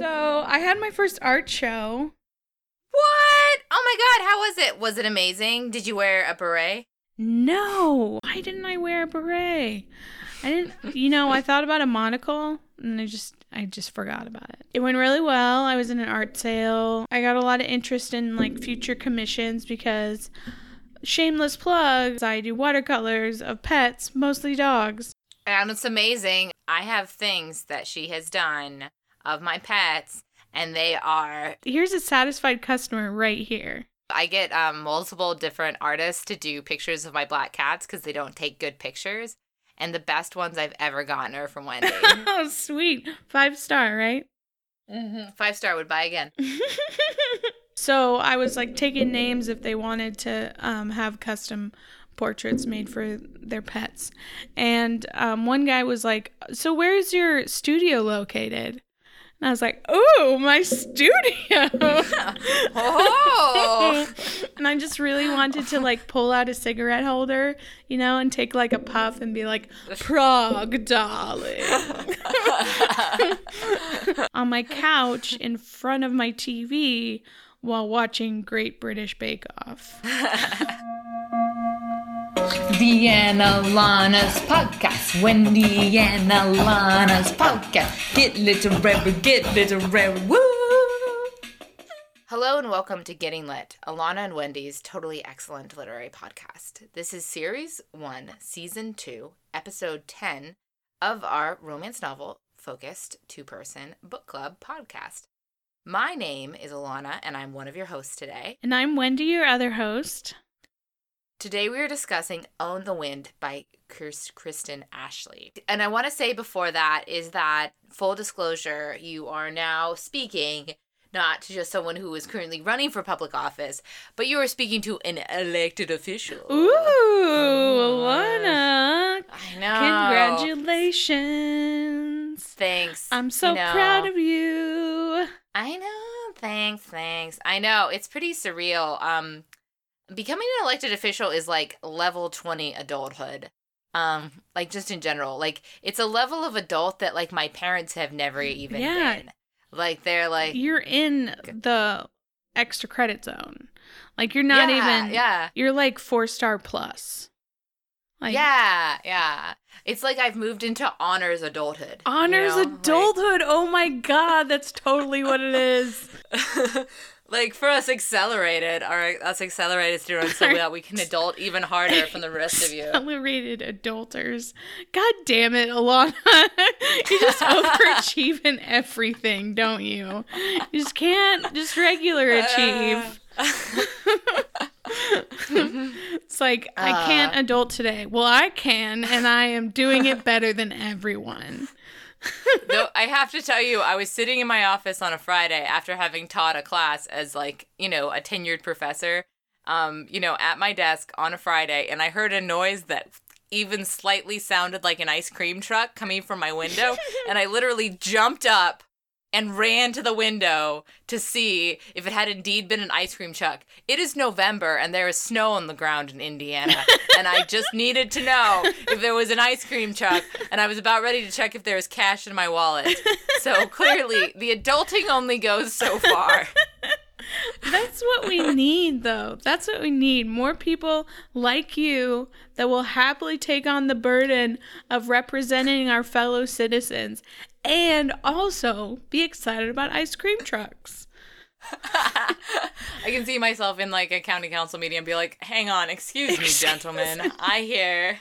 So I had my first art show. What? Oh my god, how was it? Was it amazing? Did you wear a beret? No, why didn't I wear a beret? I didn't, you know, I thought about a monocle and I just, I just forgot about it. It went really well. I was in an art sale. I got a lot of interest in like future commissions because shameless plugs, I do watercolors of pets, mostly dogs. And it's amazing. I have things that she has done of my pets, and they are. Here's a satisfied customer right here. I get um, multiple different artists to do pictures of my black cats because they don't take good pictures. And the best ones I've ever gotten are from Wendy. oh, sweet. Five star, right? Mm-hmm. Five star would buy again. so I was like taking names if they wanted to um, have custom portraits made for their pets. And um, one guy was like, So where's your studio located? And I was like, "Oh, my studio!" oh. and I just really wanted to like pull out a cigarette holder, you know, and take like a puff and be like, "Prague, darling." On my couch in front of my TV while watching Great British Bake Off. Deanna Lana's podcast. Wendy and Lana's podcast. Get literary, get literary. Woo! Hello and welcome to Getting Lit, Ilana and Wendy's totally excellent literary podcast. This is Series 1, Season 2, Episode 10 of our romance novel focused two person book club podcast. My name is Ilana and I'm one of your hosts today. And I'm Wendy, your other host. Today we are discussing Own the Wind by Kristen Ashley. And I want to say before that is that full disclosure, you are now speaking not to just someone who is currently running for public office, but you are speaking to an elected official. Ooh, Ilana. I know. Congratulations. Thanks. I'm so you know. proud of you. I know. Thanks, thanks. I know. It's pretty surreal. Um becoming an elected official is like level 20 adulthood. Um like just in general like it's a level of adult that like my parents have never even yeah. been. Like they're like you're in the extra credit zone. Like you're not yeah, even yeah. you're like four star plus. Like yeah yeah. It's like i've moved into honors adulthood honors you know? adulthood! Like, oh my god that's totally what it is like for us accelerated, our us accelerated students, so that we can adult even harder from the rest of you. Accelerated adulters. God damn it, Ilana. you just overachieve in everything, don't you? You just can't just regular achieve. it's like uh, I can't adult today. Well, I can, and I am doing it better than everyone no, I have to tell you, I was sitting in my office on a Friday after having taught a class as like, you know, a tenured professor, um, you know, at my desk on a Friday, and I heard a noise that even slightly sounded like an ice cream truck coming from my window, and I literally jumped up and ran to the window to see if it had indeed been an ice cream truck. It is November and there is snow on the ground in Indiana, and I just needed to know if there was an ice cream truck, and I was about ready to check if there was cash in my wallet. So clearly, the adulting only goes so far. That's what we need, though. That's what we need. More people like you that will happily take on the burden of representing our fellow citizens and also be excited about ice cream trucks. I can see myself in like a county council meeting and be like, hang on, excuse me, gentlemen. I hear.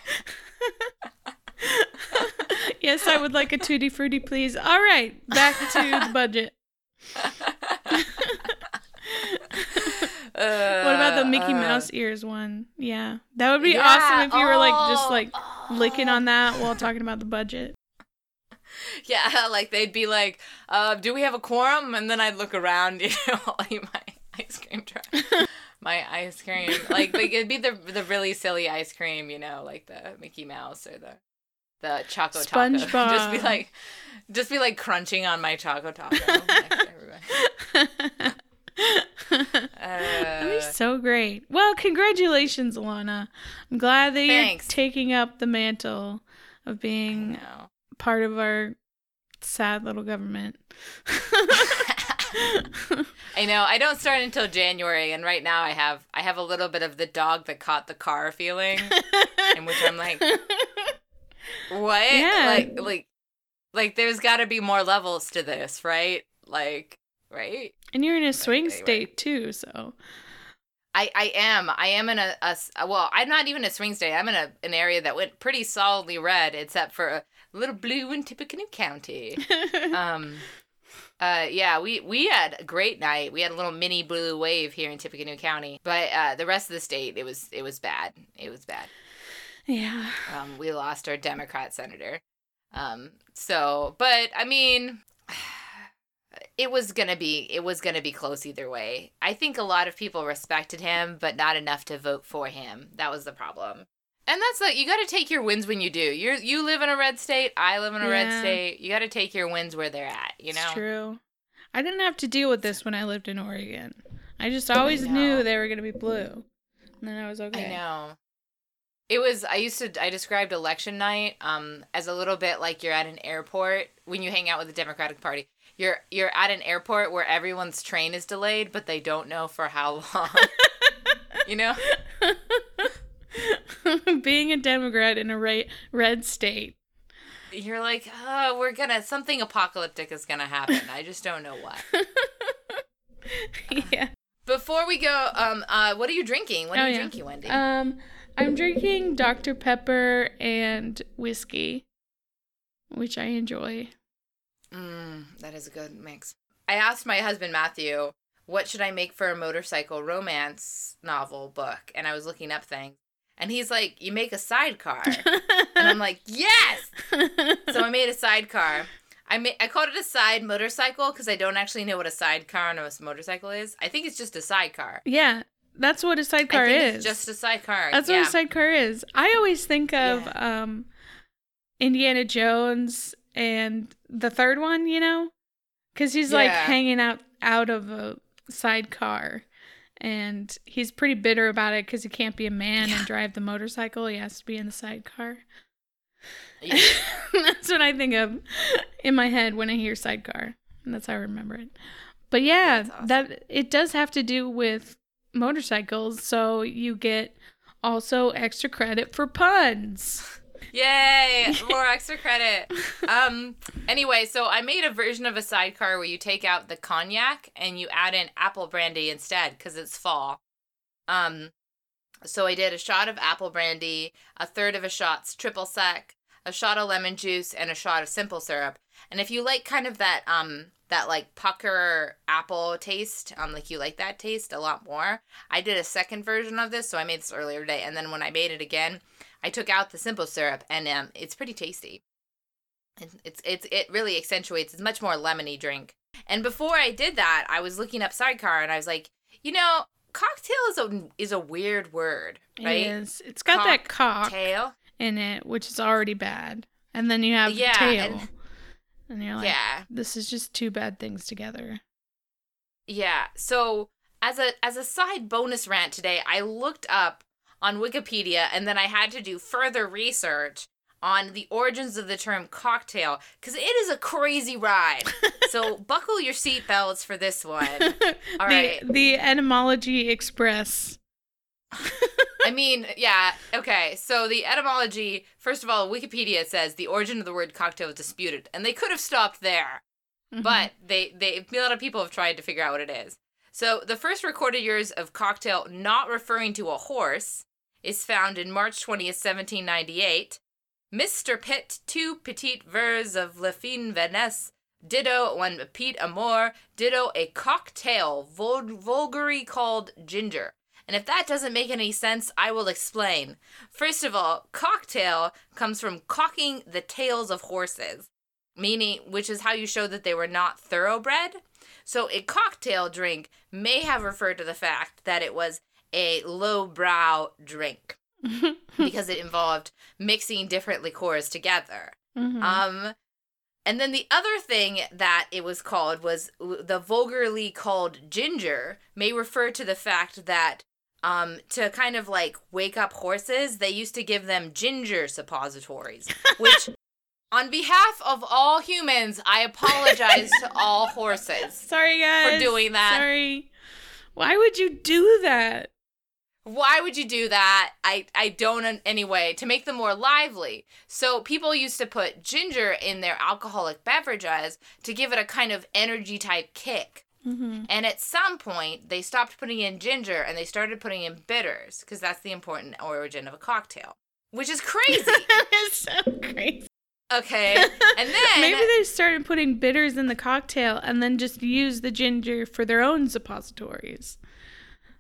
yes, I would like a tutti frutti, please. All right, back to the budget. Uh, what about the Mickey uh, Mouse ears one? Yeah, that would be yeah. awesome if you were like just like oh. licking on that while talking about the budget. Yeah, like they'd be like, uh, "Do we have a quorum?" And then I'd look around, you know, I'll eat my ice cream truck. my ice cream, like, like it'd be the the really silly ice cream, you know, like the Mickey Mouse or the the Choco Taco. SpongeBob. Just be like, just be like crunching on my Choco Taco. That'd be so great. Well, congratulations, Lana. I'm glad that Thanks. you're taking up the mantle of being part of our sad little government. I know. I don't start until January, and right now I have I have a little bit of the dog that caught the car feeling, in which I'm like, what? Yeah. Like like like there's got to be more levels to this, right? Like right? and you're in a swing anyway. state too, so I, I am. I am in a, a well, I'm not even a swing state. I'm in a, an area that went pretty solidly red, except for little blue in Tippecanoe County. um, uh, yeah, we we had a great night. We had a little mini blue wave here in Tippecanoe County, but uh, the rest of the state, it was it was bad. It was bad. yeah. Um, we lost our Democrat senator. Um, so, but I mean, it was gonna be it was gonna be close either way. I think a lot of people respected him, but not enough to vote for him. That was the problem. And that's like you got to take your wins when you do. You you live in a red state. I live in a red state. You got to take your wins where they're at. You know. It's true. I didn't have to deal with this when I lived in Oregon. I just always knew they were gonna be blue, and then I was okay. I know. It was I used to I described election night um as a little bit like you're at an airport when you hang out with the Democratic Party. You're you're at an airport where everyone's train is delayed but they don't know for how long. you know? Being a Democrat in a ra- red state. You're like, "Oh, we're to something apocalyptic is to happen. I just don't know what." yeah. Before we go, um uh what are you drinking? What are Oh, you yeah. drinking, Wendy? Um, I'm drinking Dr. Pepper and whiskey, which I enjoy. Mm, that is a good mix. I asked my husband Matthew, what should I make for a motorcycle romance novel book? And I was looking up things. And he's like, you make a sidecar. and I'm like, yes! So I made a sidecar. I ma- I called it a side motorcycle because I don't actually know what a sidecar on a motorcycle is. I think it's just a sidecar. yeah, that's what a sidecar I think is. it's just a sidecar. That's yeah. what a sidecar is. I always think of um Indiana Jones and the third one, you know? Cuz he's like hanging out out of a sidecar and he's pretty bitter about it cuz he can't be a man Yeah. and drive the motorcycle. He has to be in the sidecar. Yeah. that's what I think of in my head when I hear sidecar. And that's how I remember it. But yeah, awesome. that it does have to do with motorcycles, so you get also extra credit for puns. Yay! More extra credit. Um. Anyway, so I made a version of a sidecar where you take out the cognac and you add in apple brandy instead because it's fall. Um. So I did a shot of apple brandy, a third of a shot's triple sec, a shot of lemon juice, and a shot of simple syrup. And if you like kind of that um that like pucker apple taste, um like you like that taste a lot more, I did a second version of this. So I made this earlier today, and then when I made it again, I took out the simple syrup, and um, it's pretty tasty. It's, it's it's it really accentuates. It's much more lemony drink. And before I did that, I was looking up sidecar, and I was like, you know, cocktail is a is a weird word, right? It is. It's got that Cocktail. in it, which is already bad. And then you have Yeah, tail. and- And, you're like, yeah, this is just two bad things together. yeah. So as a as a side bonus rant today, I looked up on Wikipedia, and then I had to do further research on the origins of the term cocktail because it is a crazy ride. so buckle your seatbelts for this one. All the, right. the etymology express. I mean, yeah, okay. So the etymology, first of all, Wikipedia says the origin of the word cocktail is disputed, and they could have stopped there, Mm-hmm. but they they a lot of people have tried to figure out what it is. So the first recorded years of cocktail not referring to a horse is found in March 20th, 1798. Mr. Pitt, two petite vers of La Fine Vanesse, ditto one Pete Amour, ditto a cocktail vul- vulgarly called ginger. And if that doesn't make any sense, I will explain. First of all, cocktail comes from cocking the tails of horses, meaning which is how you show that they were not thoroughbred. So a cocktail drink may have referred to the fact that it was a lowbrow drink because it involved mixing different liqueurs together. Mhm. Um, and then the other thing that it was called was the vulgarly called ginger may refer to the fact that um to kind of like wake up horses, they used to give them ginger suppositories, which On behalf of all humans, I apologize to all horses. Sorry, guys. For doing that. Sorry. Why would you do that? Why would you do that? I, I don't in any way to make them more lively. So people used to put ginger in their alcoholic beverages to give it a kind of energy type kick. Mm-hmm. And at some point, they stopped putting in ginger and they started putting in bitters because that's the important origin of a cocktail, which is crazy. it's so crazy. okay. And then Maybe they started putting bitters in the cocktail and then just used the ginger for their own suppositories.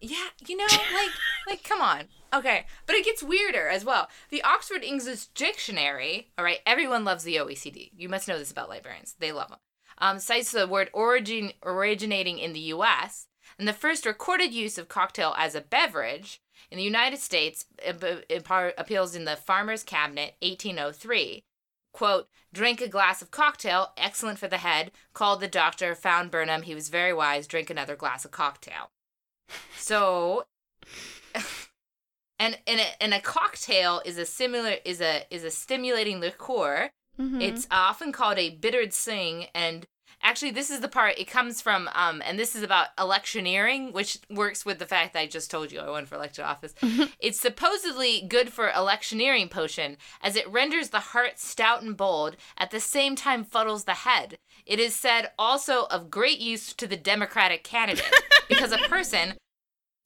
Yeah, you know, like, like, come on. Okay, but it gets weirder as well. The Oxford English Dictionary, all right, everyone loves the OED. You must know this about librarians; they love them. Um, cites the word origin originating in the U.S. and the first recorded use of cocktail as a beverage in the United States par- appeals in the Farmer's Cabinet, 1803. Quote, drink a glass of cocktail, excellent for the head. Called the doctor, found Burnham. He was very wise. Drink another glass of cocktail. So, and and a, and a cocktail is a similar is a is a stimulating liqueur. Mhm. It's often called a bittered sling, and actually, this is the part it comes from. Um, and this is about electioneering, which works with the fact that I just told you I went for elected office. It's supposedly good for electioneering potion, as it renders the heart stout and bold, at the same time fuddles the head. It is said also of great use to the Democratic candidate, because a person,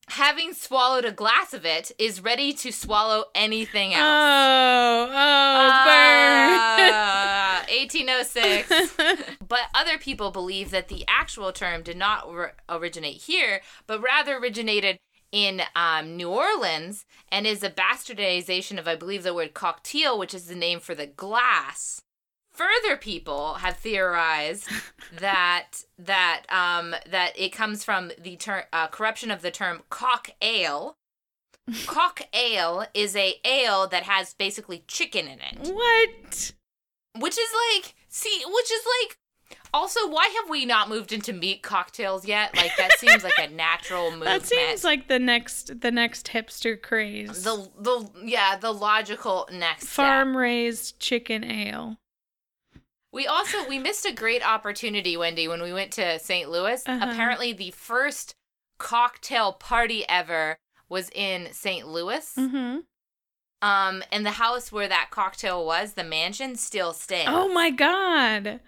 having swallowed a glass of it, is ready to swallow anything else. Oh, oh, burn. Ah, 1806. but other people believe that the actual term did not or- originate here, but rather originated in um, New Orleans and is a bastardization of, I believe, the word coquetier, which is the name for the glass. Further people have theorized that that um, that it comes from the term uh, corruption of the term cock ale. cock ale is a ale that has basically chicken in it what? Which is like see which is like also why have we not moved into meat cocktails yet like that seems like a natural movement That seems like the next the next hipster craze. the the yeah the logical next step. Farm raised chicken ale. we also we missed a great opportunity wendy when we went to st louis Uh-huh. apparently the first cocktail party ever was in st louis Mm-hmm. Um and the house where that cocktail was the mansion still stands Oh my god.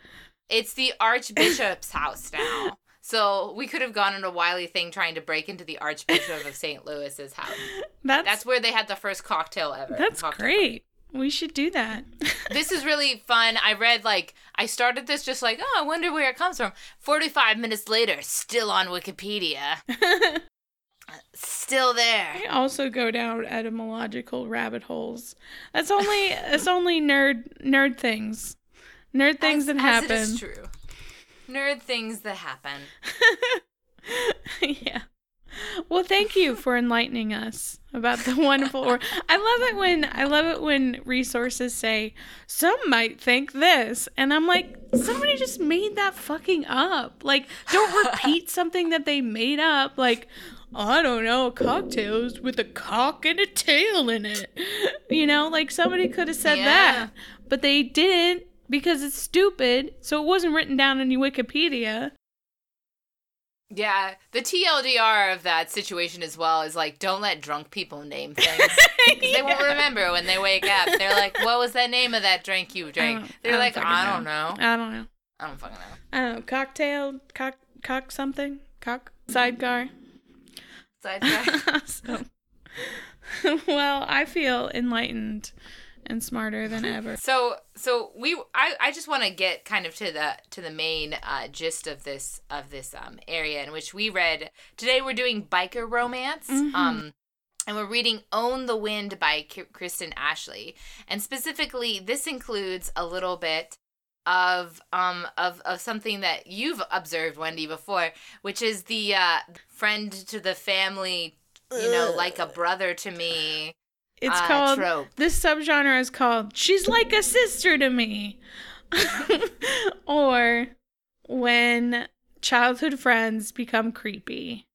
It's the Archbishop's house now. So we could have gone on a wily thing trying to break into the Archbishop of St. Louis's house. That's That's where they had the first cocktail ever. that's Cocktail great. We should do that. This is really fun. I read like I started this just like, oh, I wonder where it comes from. Forty-five minutes later, still on Wikipedia, still there. I also go down etymological rabbit holes. That's only it's only nerd nerd things. Nerd things As- that as happen. It is true. Nerd things that happen. yeah. Well, thank you for enlightening us about the wonderful or I love it when I love it when resources say some might think this and I'm like somebody just made that fucking up. Like don't repeat something that they made up like I don't know, cocktails with a cock and a tail in it. You know, like somebody could have said Yeah. that, but they didn't because it's stupid. So it wasn't written down in Wikipedia. Yeah, the TLDR of that situation as well is like, don't let drunk people name things. 'Cause They won't remember when they wake up. They're like, what was that name of that drink you drank? They're I like, I don't know. I don't know. I don't fucking know. I don't know. Cocktail, cock, cock something, cock sidecar. Sidetrack. so, well, I feel enlightened and smarter than ever. so, so we, I, I just want to get kind of to the to the main uh, gist of this of this um area in which we read today. We're doing biker romance. Um. And we're reading Own the Wind by K- Kristen Ashley. And specifically, this includes a little bit of um of, of something that you've observed, Wendy, before, which is the uh, friend to the family, you know, like a brother to me. It's uh, called trope. this subgenre is called "She's like a sister to me," or when childhood friends become creepy.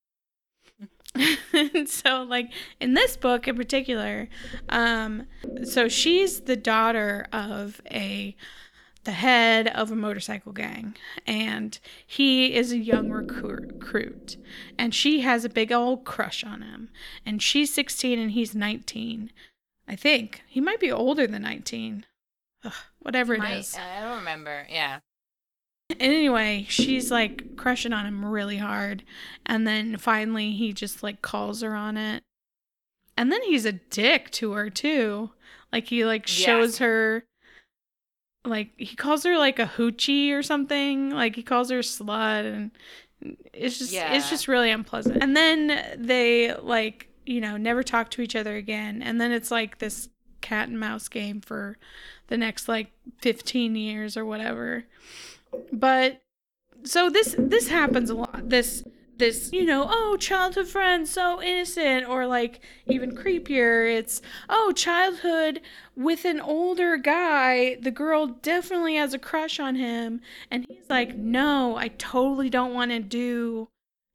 and so like in this book in particular um so she's the daughter of a the head of a motorcycle gang and he is a young recruit, and she has a big old crush on him and she's 16 and he's 19 i think he might be older than 19 Ugh, whatever it is. Might- I don't remember. Yeah. And anyway, she's like crushing on him really hard. And then finally he just like calls her on it. And then he's a dick to her too. Like he like Yeah. shows her like he calls her like a hoochie or something. Like he calls her a slut and it's just Yeah. it's just really unpleasant. And then they like, you know, never talk to each other again. And then it's like this cat and mouse game for the next like 15 years or whatever but so this this happens a lot this this you know oh childhood friend so innocent or like even creepier it's oh childhood with an older guy the girl definitely has a crush on him and he's like no i totally don't want to do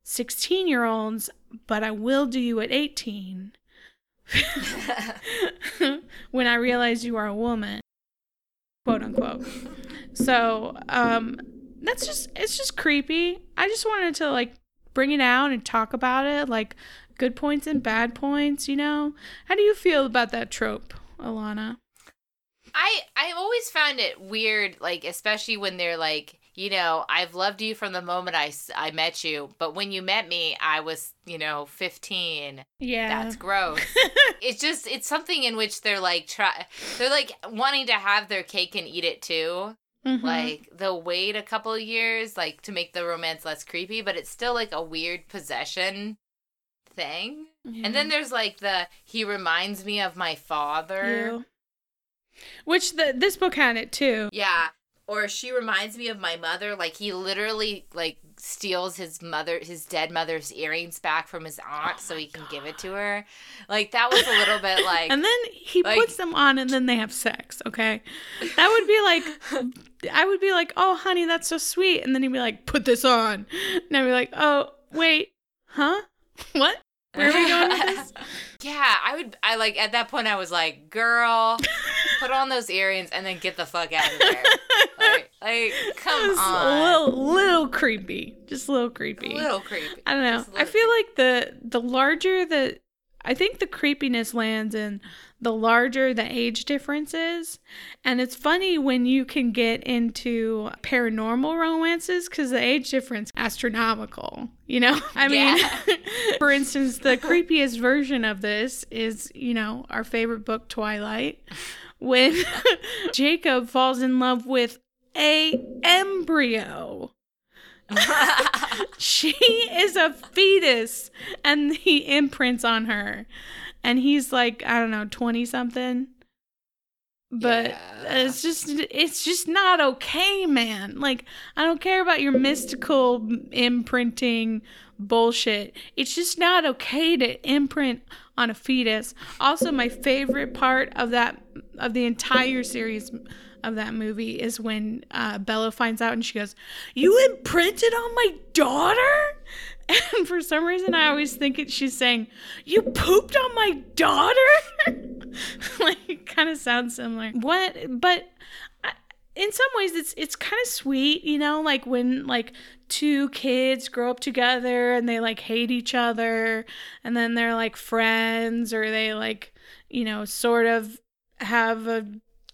16 year olds but i will do you at 18 when i realize you are a woman quote unquote. So um that's just it's just creepy. I just wanted to like bring it out and talk about it like good points and bad points you know how do you feel about that trope ilana I I always found it weird, like especially when they're like, you know, I've loved you from the moment I I met you, but when you met me, I was, you know, fifteen. yeah That's gross. it's just it's something in which they're like try they're like wanting to have their cake and eat it too. Mhm. Like they'll wait a couple of years, like to make the romance less creepy, but it's still like a weird possession thing. Yeah. And then there's like the he reminds me of my father. Ew. which the this book had it too Yeah. Or she reminds me of my mother. Like he literally like steals his mother his dead mother's earrings back from his aunt so oh he can give it to her. Like that was a little bit like and then he like- puts them on and then they have sex okay? That would be like i would be like oh honey that's so sweet. And then he'd be like put this on. And i'd be like oh wait huh? What? Where are we going with this? Yeah, I would I like at that point I was like, girl, put on those earrings and then get the fuck out of there. Like, come It's on. a little little creepy just a little creepy A little creepy. I don't know. I a I little feel like the the larger the I think the creepiness lands in the larger the age difference is. And it's funny when you can get into paranormal romances cuz the age difference astronomical, you know? I mean, for instance, the creepiest version of this is, you know, our favorite book Twilight when Jacob falls in love with a embryo. She is a fetus and he imprints on her. And he's like, I don't know, 20 something. But Yeah. it's just it's just not okay, man. Like I don't care about your mystical imprinting bullshit. It's just not okay to imprint on a fetus. Also, my favorite part of that of the entire series of that movie is when uh, Bella finds out and she goes, "You imprinted on my daughter." And for some reason, I always think it, she's saying, "You pooped on my daughter." like, kind of sounds similar. What? But in some ways, it's it's kind of sweet, you know, like when like two kids grow up together and they like hate each other, and then they're like friends, or they like, you know, sort of have a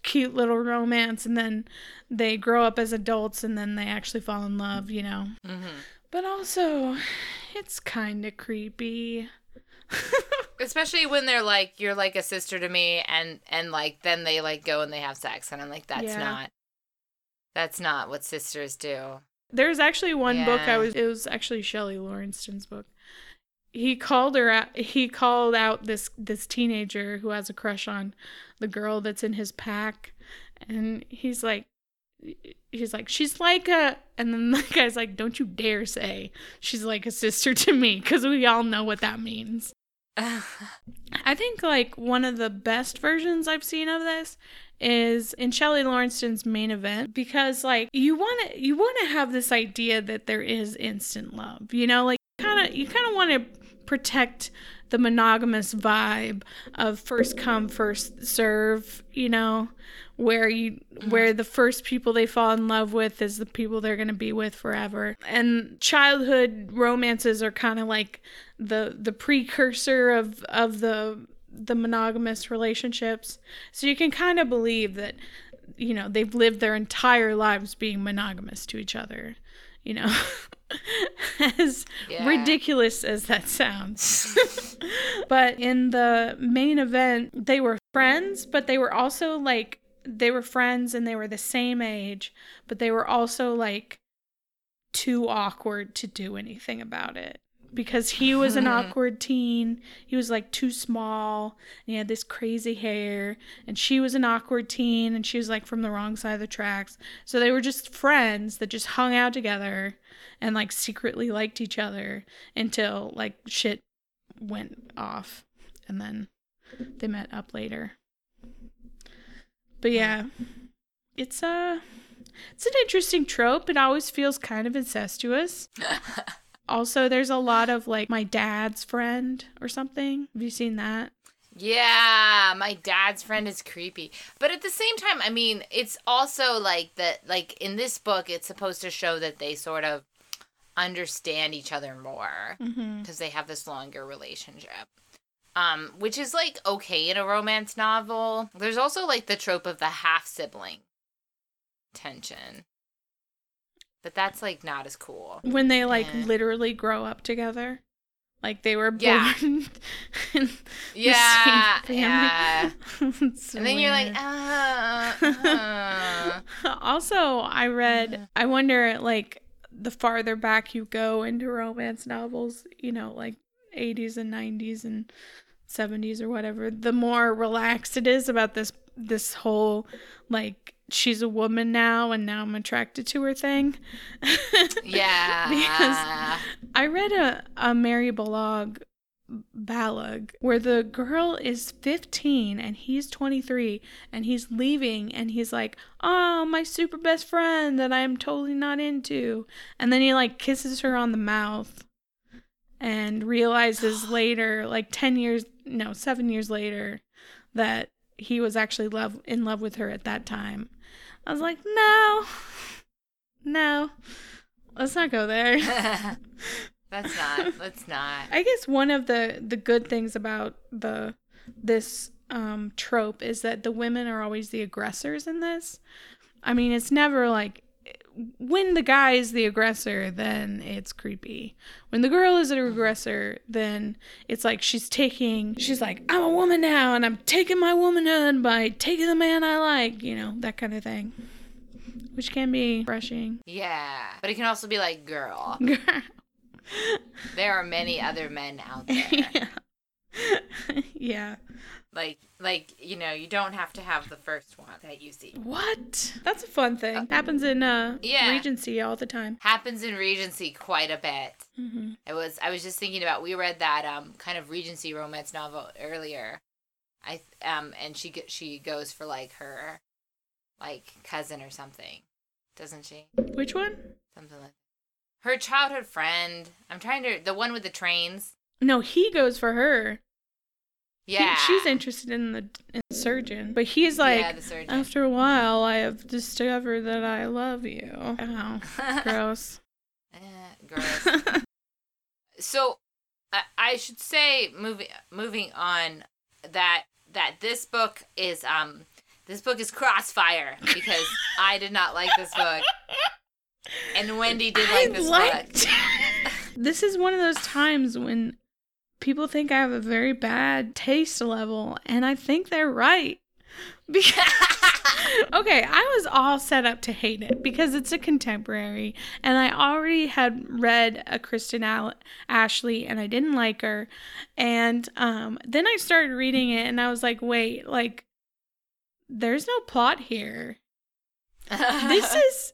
cute little romance, and then they grow up as adults, and then they actually fall in love, you know. Mhm. But also, it's kind of creepy. Especially when they're like, you're like a sister to me, and and like then they like go and they have sex, and I'm like, that's Yeah. not, that's not what sisters do. There's actually one book I was. It was actually Shelly Laurenston's book. He called her. Out, he called out this this teenager who has a crush on the girl that's in his pack, and he's like, he's like, she's like a. And then the guy's like, don't you dare say she's like a sister to me, because we all know what that means. I think like one of the best versions I've seen of this is in Shelly Laurenston's Mane Event because like you want to you want to have this idea that there is instant love. You know, like kind of you kind of want to protect the monogamous vibe of first come first serve you know where you where the first people they fall in love with is the people they're going to be with forever. And childhood romances are kind of like the the precursor of of the the monogamous relationships. So you can kind of believe that you know they've lived their entire lives being monogamous to each other you know as Yeah. ridiculous as that sounds but in the Mane Event they were friends but they were also like they were friends and they were the same age but they were also like too awkward to do anything about it because he was an hmm. awkward teen. He was like too small and he had this crazy hair and she was an awkward teen and she was like from the wrong side of the tracks. So they were just friends that just hung out together and like secretly liked each other until like shit went off and then they met up later. But yeah it's a it's an interesting trope. It always feels kind of incestuous also there's a lot of like my dad's friend or something have you seen that Yeah, my dad's friend is creepy. But at the same time, I mean, it's also like that like in this book it's supposed to show that they sort of understand each other more mm-hmm. because they have this longer relationship. Um, which is like okay in a romance novel. There's also like the trope of the half sibling tension. But that's like not as cool. when they like Yeah. literally grow up together like they were born Yeah. in the Yeah, same family. yeah. And then you're like, uh, uh. also i read i wonder like the farther back you go into romance novels you know like 80s and 90s and 70s or whatever the more relaxed it is about this this whole like she's a woman now and now i'm attracted to her thing yeah. because I read a, a Mary Balogh Balogh where the girl is 15 and he's 23 and he's leaving and he's like, "Oh, my super best friend that I'm totally not into." And then he like kisses her on the mouth and realizes later, like 10 years, no, 7 years later that he was actually love in love with her at that time. I was like, "No. No. Let's not go there." That's not. Let's not. I guess one of the the good things about the this um trope is that the women are always the aggressors in this. I mean, it's never like when the guy is the aggressor, then it's creepy. When the girl is an aggressor, then it's like she's taking she's like, I'm a woman now and I'm taking my womanhood by taking the man I like, you know, that kind of thing. Which can be refreshing. Yeah. But it can also be like, girl, there are many other men out there. yeah. Yeah. like, like you know, you don't have to have the first one that you see. What? That's a fun thing. Happens in uh Yeah. Regency all the time. Happens in Regency quite a bit. hmm It was. I was just thinking about. We read that um kind of Regency romance novel earlier. I um and she she goes for like her, like cousin or something, doesn't she? Which one? Something like. Her childhood friend. I'm trying to the one with the trains. No, he goes for her. He- Yeah. she's interested in the, in the surgeon, but he's like, yeah, after a while, I have discovered that I love you. Oh, gross. Eh, gross. so I, I should say moving moving on that that this book is um this book is crossfire because I did not like this book and Wendy did like I this liked- book. this is one of those times when people think I have a very bad taste level, and I think they're right. Because okay, I was all set up to hate it because it's a contemporary, and I already had read a Kristen Al- Ashley, and I didn't like her, and um, then I started reading it, and I was like, wait, like, there's no plot here. This is.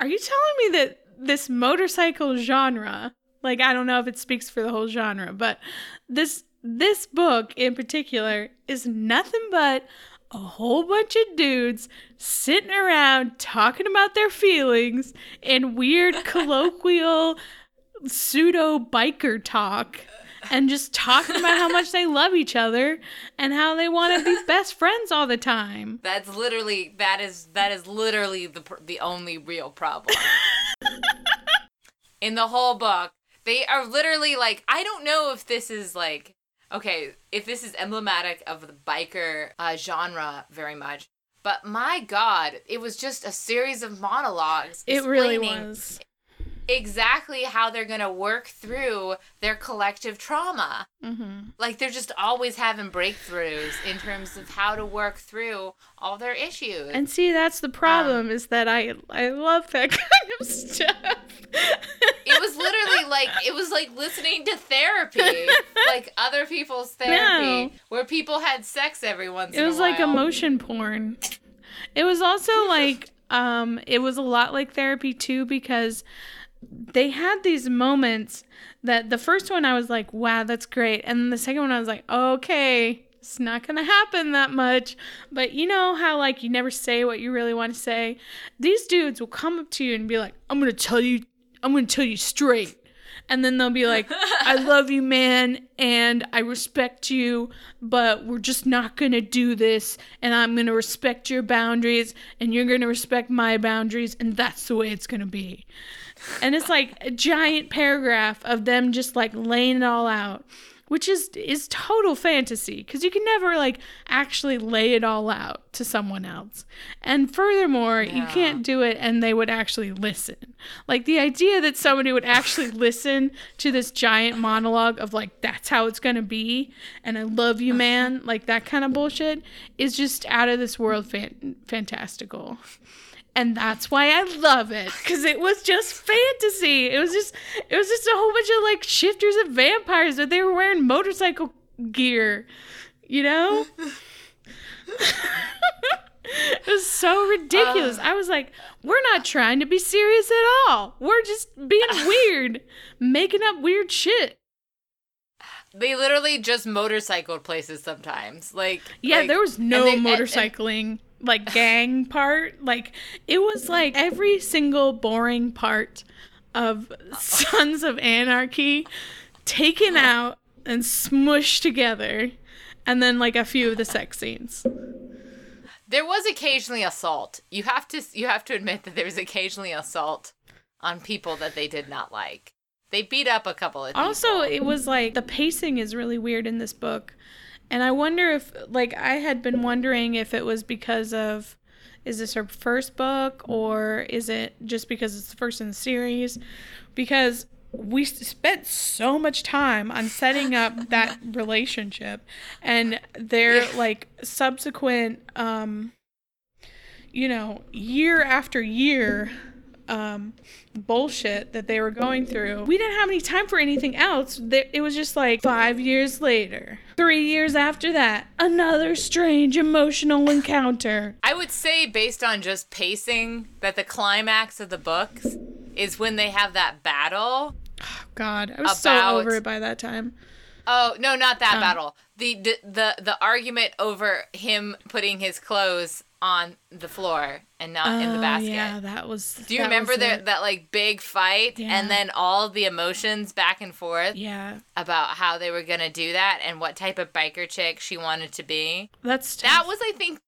Are you telling me that this motorcycle genre, like I don't know if it speaks for the whole genre, but this this book in particular is nothing but a whole bunch of dudes sitting around talking about their feelings in weird colloquial pseudo biker talk and just talking about how much they love each other and how they want to be best friends all the time. That's literally that is that is literally the the only real problem. In the whole book, they are literally like I don't know if this is like okay, if this is emblematic of the biker uh, genre very much. But my god, it was just a series of monologues It really was. Exactly how they're going to work through their collective trauma. hmm Like they're just always having breakthroughs in terms of how to work through all their issues. And see, that's the problem is that I I love that kind of stuff. it was literally like it was like listening to therapy, like other people's therapy, No. where people had sex every once. In a while. It was like emotion porn. It was also like um it was a lot like therapy too because they had these moments that the first one I was like, wow, that's great. And then the second one I was like, okay, it's not gonna happen that much. But you know how like you never say what you really want to say? These dudes will come up to you and be like, I'm gonna tell you I'm gonna tell you straight. And then they'll be like, I love you, man, and I respect you, but we're just not gonna do this, and I'm gonna respect your boundaries, and you're gonna respect my boundaries, and that's the way it's gonna be. And it's like a giant paragraph of them just like laying it all out, which is is total fantasy because you can never like actually lay it all out to someone else. And furthermore, you can't do it and they would actually listen. Like the idea that somebody would actually listen to this giant monologue of like that's how it's going to be and I love you man, like that kind of bullshit is just out of this world fan- fantastical and that's why I love it because it was just fantasy. It was just it was just a whole bunch of like shifters and vampires, but they were wearing motorcycle gear, you know. it was so ridiculous. Uh. I was like, we're not trying to be serious at all. We're just being weird, making up weird shit. They literally just motorcycled places sometimes. Like Yeah, like- there was and no they- and- and- motorcycling like gang part. Like it was like every single boring part of Sons of Anarchy taken out and smushed together. And then like a few of the sex scenes. There was occasionally assault. You have to you have to admit that there was occasionally assault on people that they did not like. They beat up a couple of people. Also, it was like the pacing is really weird in this book. And I wonder if like I had been wondering if it was because of is this her first book or is it just because it's the first in the series? Because we spent so much time on setting up that relationship and their Yeah. like subsequent um you know, year after year um bullshit that they were going through. We didn't have any time for anything else. It was just like 5 years later. 3 years after that, another strange emotional encounter. I would say based on just pacing that the climax of the books is when they have that battle. Oh, God, I was About- so over it by that time. Oh, no, not that Oh. battle. The, the the the argument over him putting his clothes on the floor and not in the Oh, basket. Yeah, that was Do you remember that that like big fight Yeah. and then all the emotions back and forth Yeah. about how they were gonna do that and what type of biker chick she wanted to be? That's That was, I think,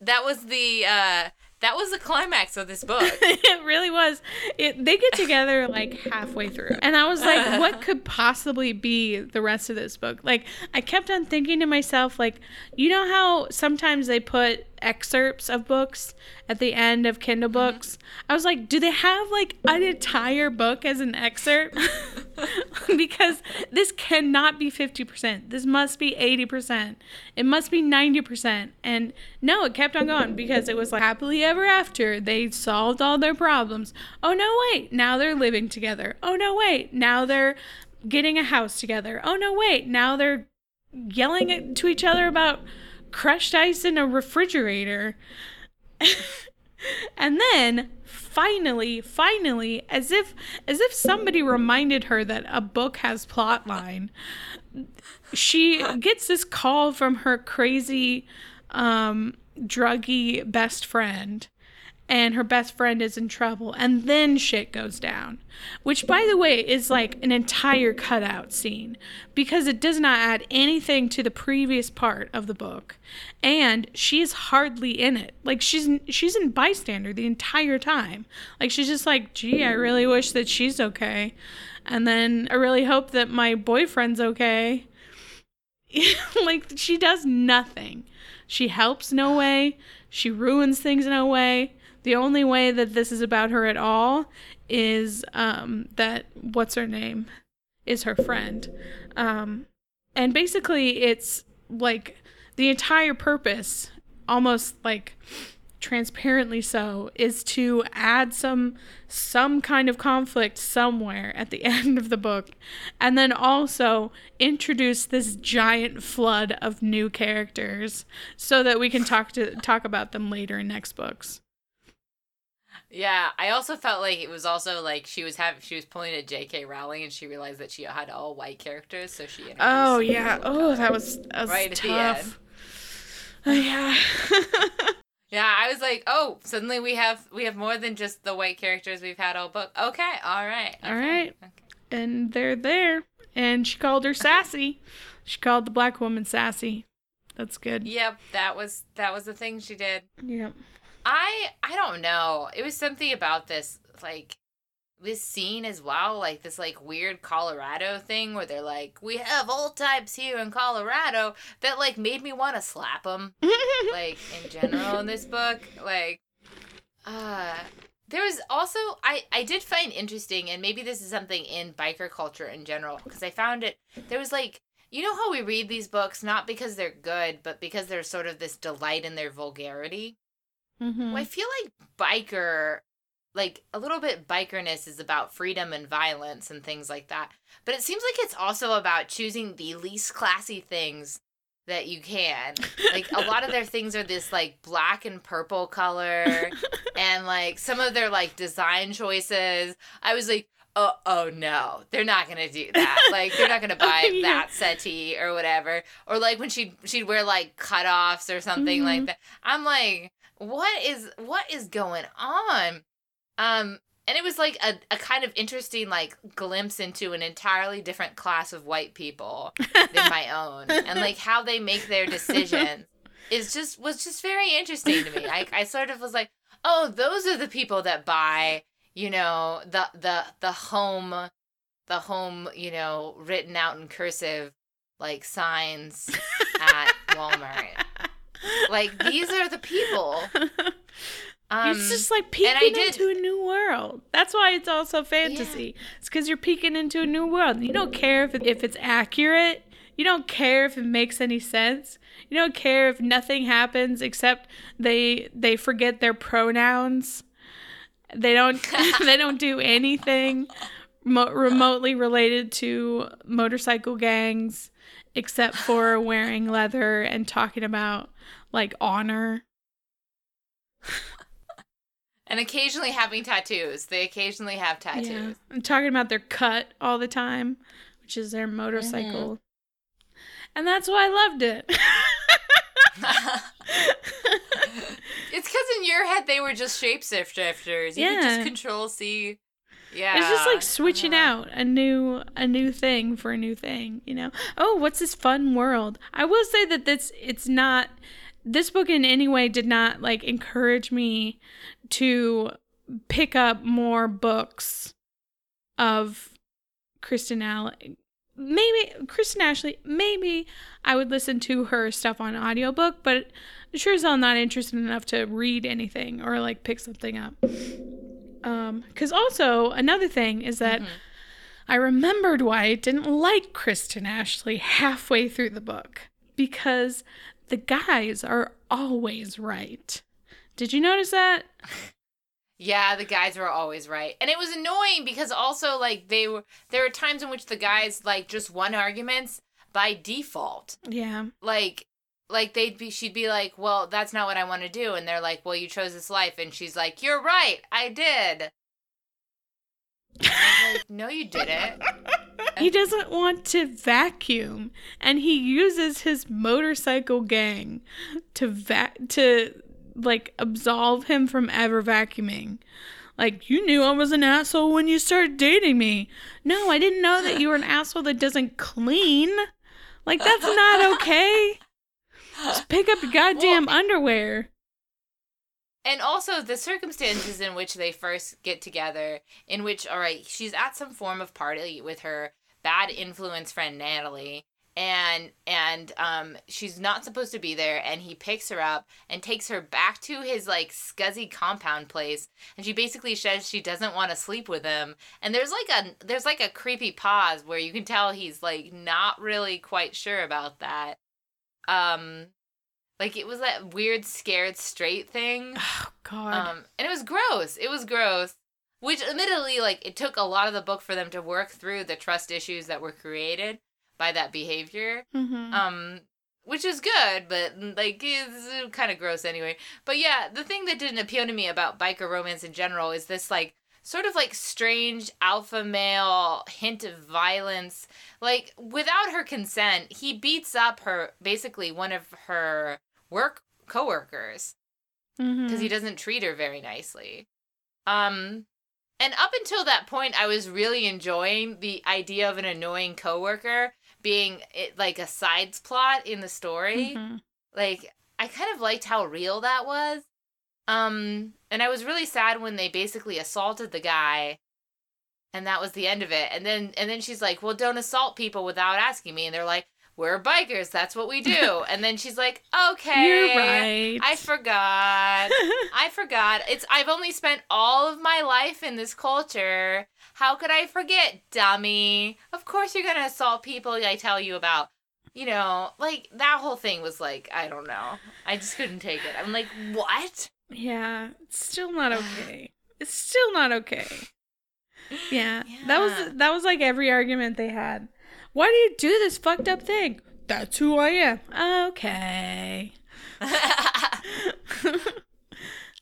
that was the uh that was the climax of this book. it really was. It they get together like halfway through. And I was like, what could possibly be the rest of this book? Like I kept on thinking to myself like, you know how sometimes they put excerpts of books at the end of Kindle mm-hmm. books? I was like, do they have like an entire book as an excerpt? because this cannot be 50%. This must be 80%. It must be 90%. And no, it kept on going because it was like happily ever after. They solved all their problems. Oh, no, wait. Now they're living together. Oh, no, wait. Now they're getting a house together. Oh, no, wait. Now they're yelling to each other about crushed ice in a refrigerator. and then finally finally as if as if somebody reminded her that a book has plot line she gets this call from her crazy um druggy best friend and her best friend is in trouble and then shit goes down. Which by the way is like an entire cutout scene because it does not add anything to the previous part of the book. And she's hardly in it. Like she's she's in bystander the entire time. Like she's just like gee i really wish that she's okay. And then i really hope that my boyfriend's okay. Like she does nothing. She helps no way. She ruins things in no way the only way that this is about her at all is um, that what's her name is her friend. Um, and basically, it's like the entire purpose, almost like transparently so, is to add some some kind of conflict somewhere at the end of the book and then also introduce this giant flood of new characters so that we can talk to talk about them later in next books. Yeah, I also felt like it was also like she was having she was pulling a J.K. Rowling and she realized that she had all white characters, so she. Oh yeah. Oh, that was that was Right tough. Oh, yeah. Yeah, I was like, oh, suddenly we have we have more than just the white characters we've had all book. Okay, all right, All okay, right. okay. and they're there, and she called her sassy. She called the black woman sassy. That's good. Yep, that was that was the thing she did. Yep. I I don't know. It was something about this like this scene as well, like this like weird Colorado thing where they're like, we have all types here in Colorado that like made me want to slap them. like in general in this book, like uh there was also I I did find interesting and maybe this is something in biker culture in general because I found it there was like you know how we read these books not because they're good but because there's sort of this delight in their vulgarity. Mhm. Well, I feel like biker, like a little bit bikerness is about freedom and violence and things like that. But it seems like it's also about choosing the least classy things that you can. Like a lot of their things are this like black and purple color and like some of their like design choices. I was like, oh, oh no, they're not gonna do that. Like they're not gonna buy Oh, yeah. that settee or whatever. Or like when she she'd wear like cutoffs or something like Mhm. that. I'm like, what is what is going on? Um, and it was like a, a kind of interesting like glimpse into an entirely different class of white people than my own, and like how they make their decisions is just was just very interesting to me. I I sort of was like, oh, those are the people that buy, you know, the the the home, the home, you know, written out in cursive like signs at Walmart. Like these are the people. Um, it's just like I peeking into a new world. That's why it's also fantasy. It's because you're peeking into a new world. You don't care if, it, if it's accurate. You don't care if it makes any sense. You don't care if nothing happens except they they forget their pronouns. They don't they don't do anything mo- remotely related to motorcycle gangs except for wearing leather and talking about like honor. and occasionally having tattoos. They occasionally have Yeah. tattoos. I'm talking about their cut all the time, which is their motorcycle. Mm-hmm. And that's why I loved it. it's because in your head they were just shapeshifters. You could Yeah. just control C. Yeah. it's just like switching Uh, out a new a new thing for a new thing, you know. Oh, what's this fun world? I will say that this it's not this book in any way did not like encourage me to pick up more books of Kristen Allen. Maybe Kristen Ashley, maybe I would listen to her stuff on audiobook, but sure as hell not interested enough to read anything or like pick something up. Um, because also another thing is that Mhm. I remembered why I didn't like Kristen Ashley halfway through the book because the guys are always right. Did you notice that? Yeah, the guys were always right. And it was annoying because also like they were there were times in which the guys like just won arguments by default. Yeah. Like like they'd be she'd be like, "Well, that's not what I want to do." And they're like, "Well, you chose this life." And she's like, "You're right. I did." I like, "No, you didn't." He doesn't want to vacuum and he uses his motorcycle gang to va- to like absolve him from ever vacuuming. Like you knew I was an asshole when you started dating me. No, I didn't know that you were an asshole that doesn't clean. Like that's not okay. Just pick up your goddamn underwear. And also the circumstances in which they first get together, in which, all right, she's at some form of party with her bad influence friend Natalie, and and um she's not supposed to be there, and he picks her up and takes her back to his like scuzzy compound place, and she basically says she doesn't want to sleep with him, and there's like a there's like a creepy pause where you can tell he's like not really quite sure about that. Um, like it was that weird scared straight thing. Oh God. Um, and it was gross. It was gross. Which, admittedly, like it took a lot of the book for them to work through the trust issues that were created by that behavior. Mhm. Um, which is good, but like it's kind of gross anyway. But yeah, the thing that didn't appeal to me about biker romance in general is this like sort of like strange alpha male hint of violence. Like without her consent, he beats up her basically one of her work coworkers because he doesn't treat her very nicely. Um, and up until that point, I was really enjoying the idea of an annoying coworker being it, like a sides plot in the story. Mhm. Like I kind of liked how real that was. Um, and I was really sad when they basically assaulted the guy, and that was the end of it. And then and then she's like, "Well, don't assault people without asking me." And they're like, "We're bikers. That's what we do." and then she's like, "Okay, You're right. I forgot. I forgot. It's I've only spent all of my life in this culture. How could I forget, dummy? Of course you're gonna assault people I tell you about. You know, like that whole thing was like, I don't know. I just couldn't take it. I'm like, what? Yeah, it's still not okay. It's still not okay. Yeah, that was that was like every argument they had. Why do you do this fucked up thing? That's who I am. Okay.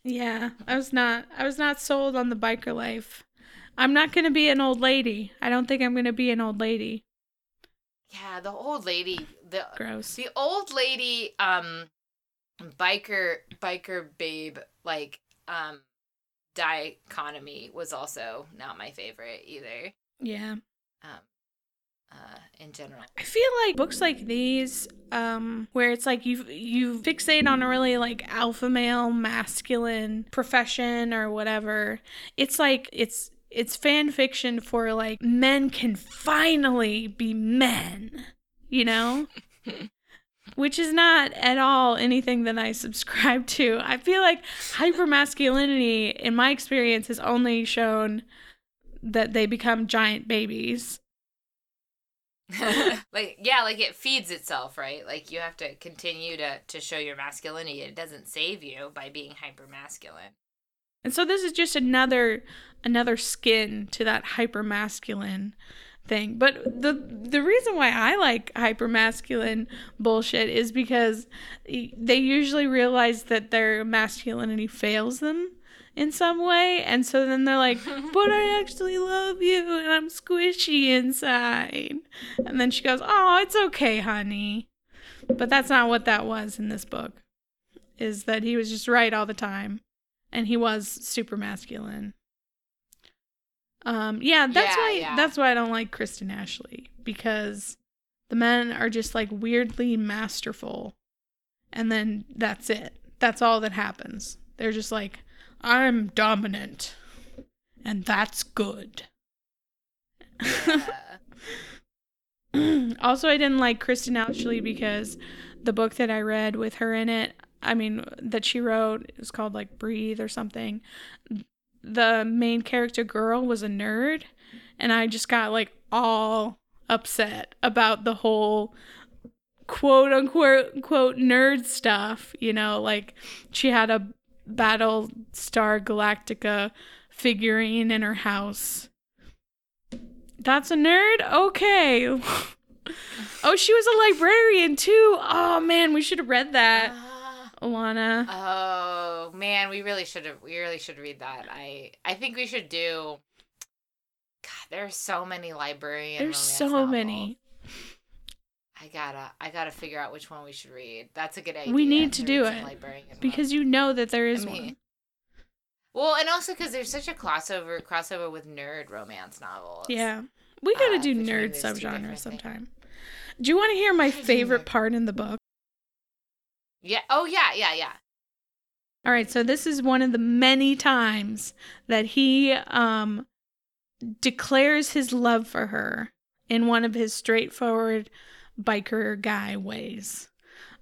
yeah, I was not I was not sold on the biker life. I'm not going to be an old lady. I don't think I'm going to be an old lady. yeah, the old lady, the Gross. the old lady, um, biker biker babe, like um, dichotomy was also not my favorite either. Yeah. Um, uh, in general. I feel like books like these, um, where it's like you you fixate on a really like alpha male, masculine profession or whatever. It's like it's it's fan fiction for like men can finally be men, you know? Which is not at all anything that I subscribe to. I feel like hypermasculinity, in my experience, has only shown that they become giant babies. like yeah, like it feeds itself, right? Like you have to continue to to show your masculinity. It doesn't save you by being hyper masculine. And so this is just another another skin to that hyper masculine thing. But the the reason why I like hyper masculine bullshit is because they usually realize that their masculinity fails them in some way and so then they're like but i actually love you and i'm squishy inside and then she goes oh it's okay honey but that's not what that was in this book is that he was just right all the time and he was super masculine. Um, yeah, that's Yeah, why yeah. that's why I don't like Kristen Ashley because the men are just like weirdly masterful, and then that's it. That's all that happens. They're just like, I'm dominant, and that's good. Yeah. also, I didn't like Kristen Ashley because the book that I read with her in it, I mean, that she wrote, it was called like Breathe or something. The main character girl was a nerd, and I just got like all upset about the whole quote unquote quote nerd stuff. You know, like she had a Battlestar Galactica figurine in her house. That's a nerd? Okay. oh, she was a librarian too. Oh man, we should have read that. Ah. Ilana. oh man, we really should have. We really should read that. I I think we should do. God, there are so many librarian. There's so novels. many. I gotta I gotta figure out which one we should read. That's a good idea. We need to do it, one. Because you know that there is I mean, one. Well, and also because there's such a crossover crossover with nerd romance novels. Yeah. We gotta uh, do nerd different subgenres things. sometime. Do you want to hear my favorite part in the book? Yeah. Oh yeah, yeah, yeah. All right, so this is one of the many times that he um declares his love for her in one of his straightforward biker guy ways.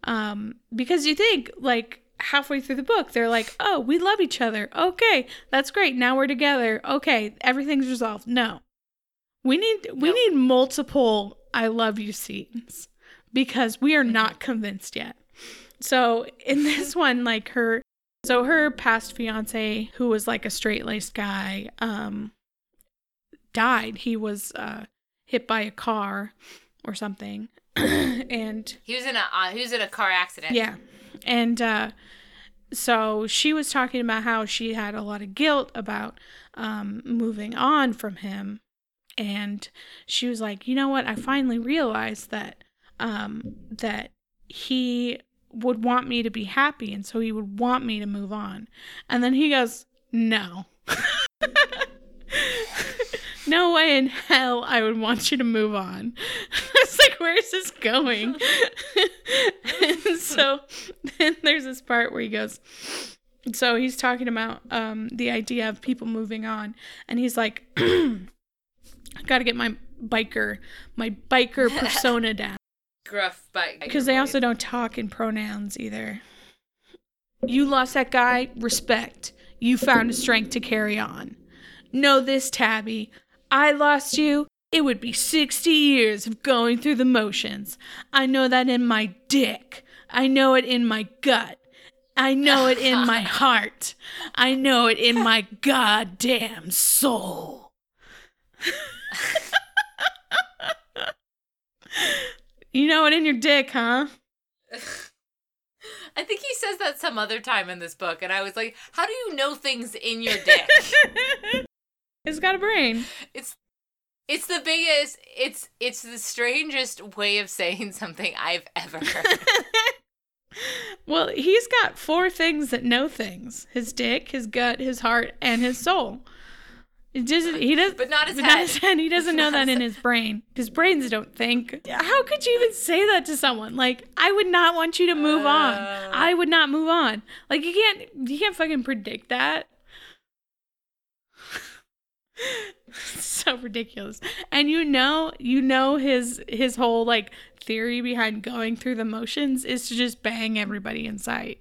Um because you think like halfway through the book they're like, "Oh, we love each other. Okay, that's great. Now we're together. Okay, everything's resolved." No. We need we Nope. need multiple I love you scenes because we are not convinced yet. So in this one, like her, so her past fiance, who was like a straight laced guy, um, died. He was uh, hit by a car or something, and He was in a uh, he was in a car accident. yeah, and uh, so she was talking about how she had a lot of guilt about um, moving on from him, and she was like, you know what? I finally realized that um, that he would want me to be happy, and so he would want me to move on. And then he goes, no. no way in hell I would want you to move on. it's like, where's this going? and so then there's this part where he goes, so he's talking about um, the idea of people moving on, and he's like, I gotta get my biker, my biker persona down. Gruff bike. Because they also don't talk in pronouns either. You lost that guy, respect. You found a strength to carry on. Know this, Tabby. I lost you. It would be 60 years of going through the motions. I know that in my dick. I know it in my gut. I know it in my heart. I know it in my goddamn soul. you know it in your dick, huh? I think he says that some other time in this book, and I was like, "How do you know things in your dick?" it's got a brain. it's it's the biggest. It's it's the strangest way of saying something I've ever heard. Well, he's got four things that know things: his dick, his gut, his heart, and his soul. It doesn't. He does, But not his but head. his head. He doesn't know that in his brain. His brains don't think. How could you even say that to someone? Like, I would not want you to move on. Uh. I would not move on. Like, you can't. You can't fucking predict that. so ridiculous. And you know, you know his his whole like theory behind going through the motions is to just bang everybody in sight.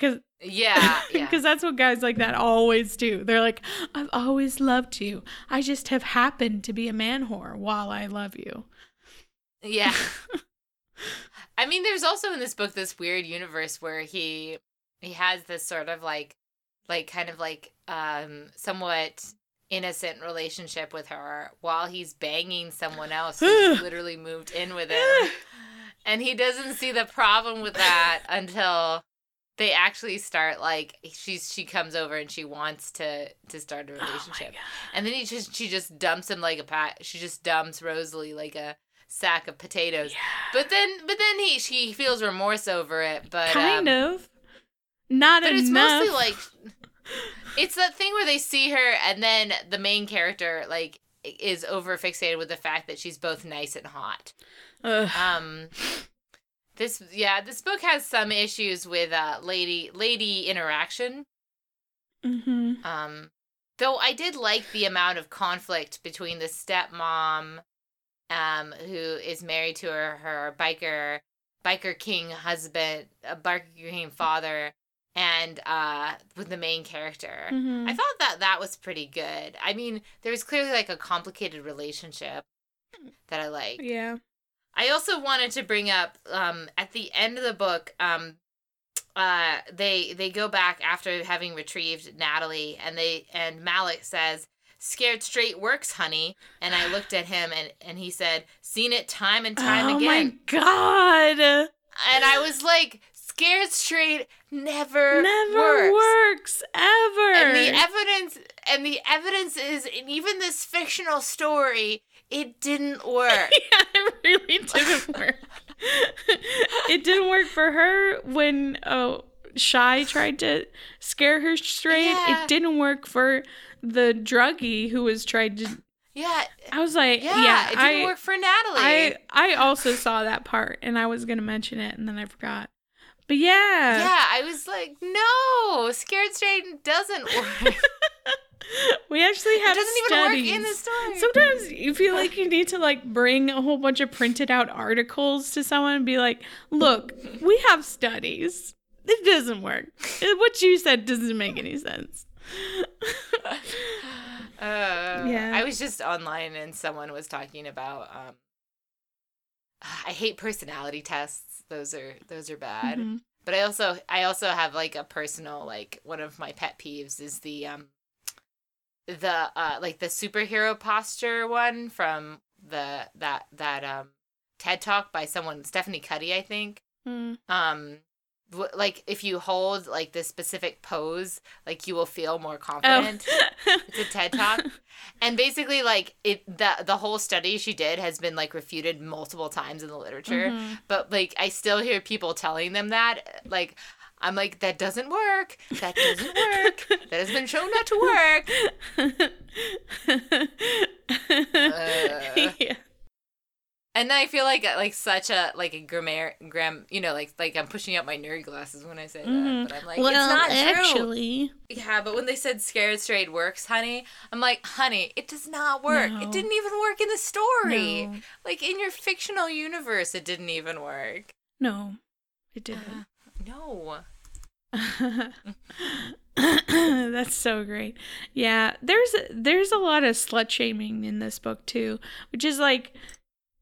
Cause yeah, yeah. because that's what guys like that always do. They're like, I've always loved you. I just have happened to be a man whore while I love you. Yeah. I mean, there's also in this book this weird universe where he he has this sort of like like kind of like um somewhat innocent relationship with her while he's banging someone else who's literally moved in with him. And he doesn't see the problem with that until they actually start like she's she comes over and she wants to to start a relationship. and then he just she just dumps him like a pat she just dumps Rosalie like a sack of potatoes. But then but then he she feels remorse over it, but kind um, of. Not But enough. it's mostly like it's that thing where they see her and then the main character like is over fixated with the fact that she's both nice and hot. Ugh. Um this yeah, this book has some issues with uh lady lady interaction. Mhm. Um, though I did like the amount of conflict between the stepmom, um, who is married to her her biker biker king husband, a biker king father, and uh, with the main character. Mhm. I thought that that was pretty good. I mean, there was clearly like a complicated relationship that I like. Yeah. I also wanted to bring up um, at the end of the book, um, uh, they they go back after having retrieved Natalie, and they and Malik says, "Scared straight works, honey." And I looked at him, and and he said, "Seen it time and time oh again." Oh my god. And I was like, "Scared straight never Never works, ever. And the evidence and the evidence is in even this fictional story, it didn't work. yeah, it really didn't work. it didn't work for her when oh Shy tried to scare her straight. Yeah. It didn't work for the druggie who was trying to. Yeah. I was like, Yeah, yeah, it didn't I, work for Natalie. I I also saw that part, and I was gonna mention it, and then I forgot. But yeah, yeah, I was like, no, scared straight doesn't work. we actually it have doesn't even work studies. in the story. Sometimes you feel like you need to like bring a whole bunch of printed out articles to someone and be like, "Look, we have studies. It doesn't work. Uh, What you said doesn't make any sense." Uh, Yeah. I was just online and someone was talking about um I hate personality tests. Those are those are bad. Mhm. But I also I also have like a personal like one of my pet peeves is the um the uh like the superhero posture one from the that that um TED talk by someone Stephanie Cuddy I think Mm. um w- like if you hold like this specific pose like you will feel more confident it's a TED talk. And basically like it the the whole study she did has been like refuted multiple times in the literature. Mhm. But like I still hear people telling them that like I'm like that doesn't work. That doesn't work. that has been shown not to work. Uh. yeah. And I feel like like such a like a grammar gram you know like like I'm pushing up my nerd glasses when I say that. Mhm. But I'm like well, it's not true. actually, Yeah, but when they said scared straight works, honey, I'm like, honey, it does not work. No. It didn't even work in the story. No. Like in your fictional universe, it didn't even work. no, it didn't. No. That's so great. Yeah, there's there's a lot of slut shaming in this book too, which is like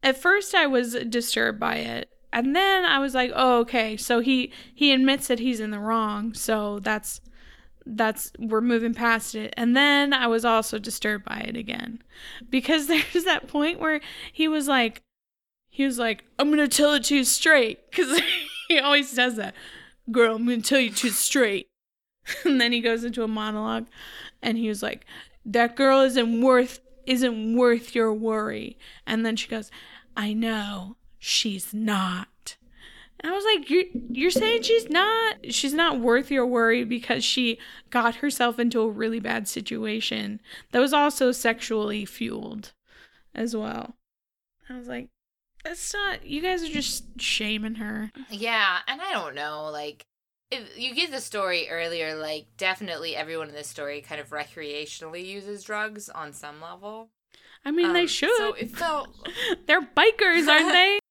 at first I was disturbed by it. And then I was like, "Oh, okay. So he he admits that he's in the wrong. So that's that's we're moving past it." And then I was also disturbed by it again. Because there's that point where he was like he was like, "I'm going to tell it to you straight." Cuz he always does that. Girl, I'm going to tell you to straight. and then he goes into a monologue and he was like that girl isn't worth isn't worth your worry. And then she goes i know she's not. And i was like you're, you're saying she's not she's not worth your worry because she got herself into a really bad situation that was also sexually fueled as well. I was like that's not you guys are just shaming her Yeah, and I don't know, like if you get the story earlier, like definitely everyone in this story kind of recreationally uses drugs on some level. i mean they Um, should So it felt they're bikers aren't they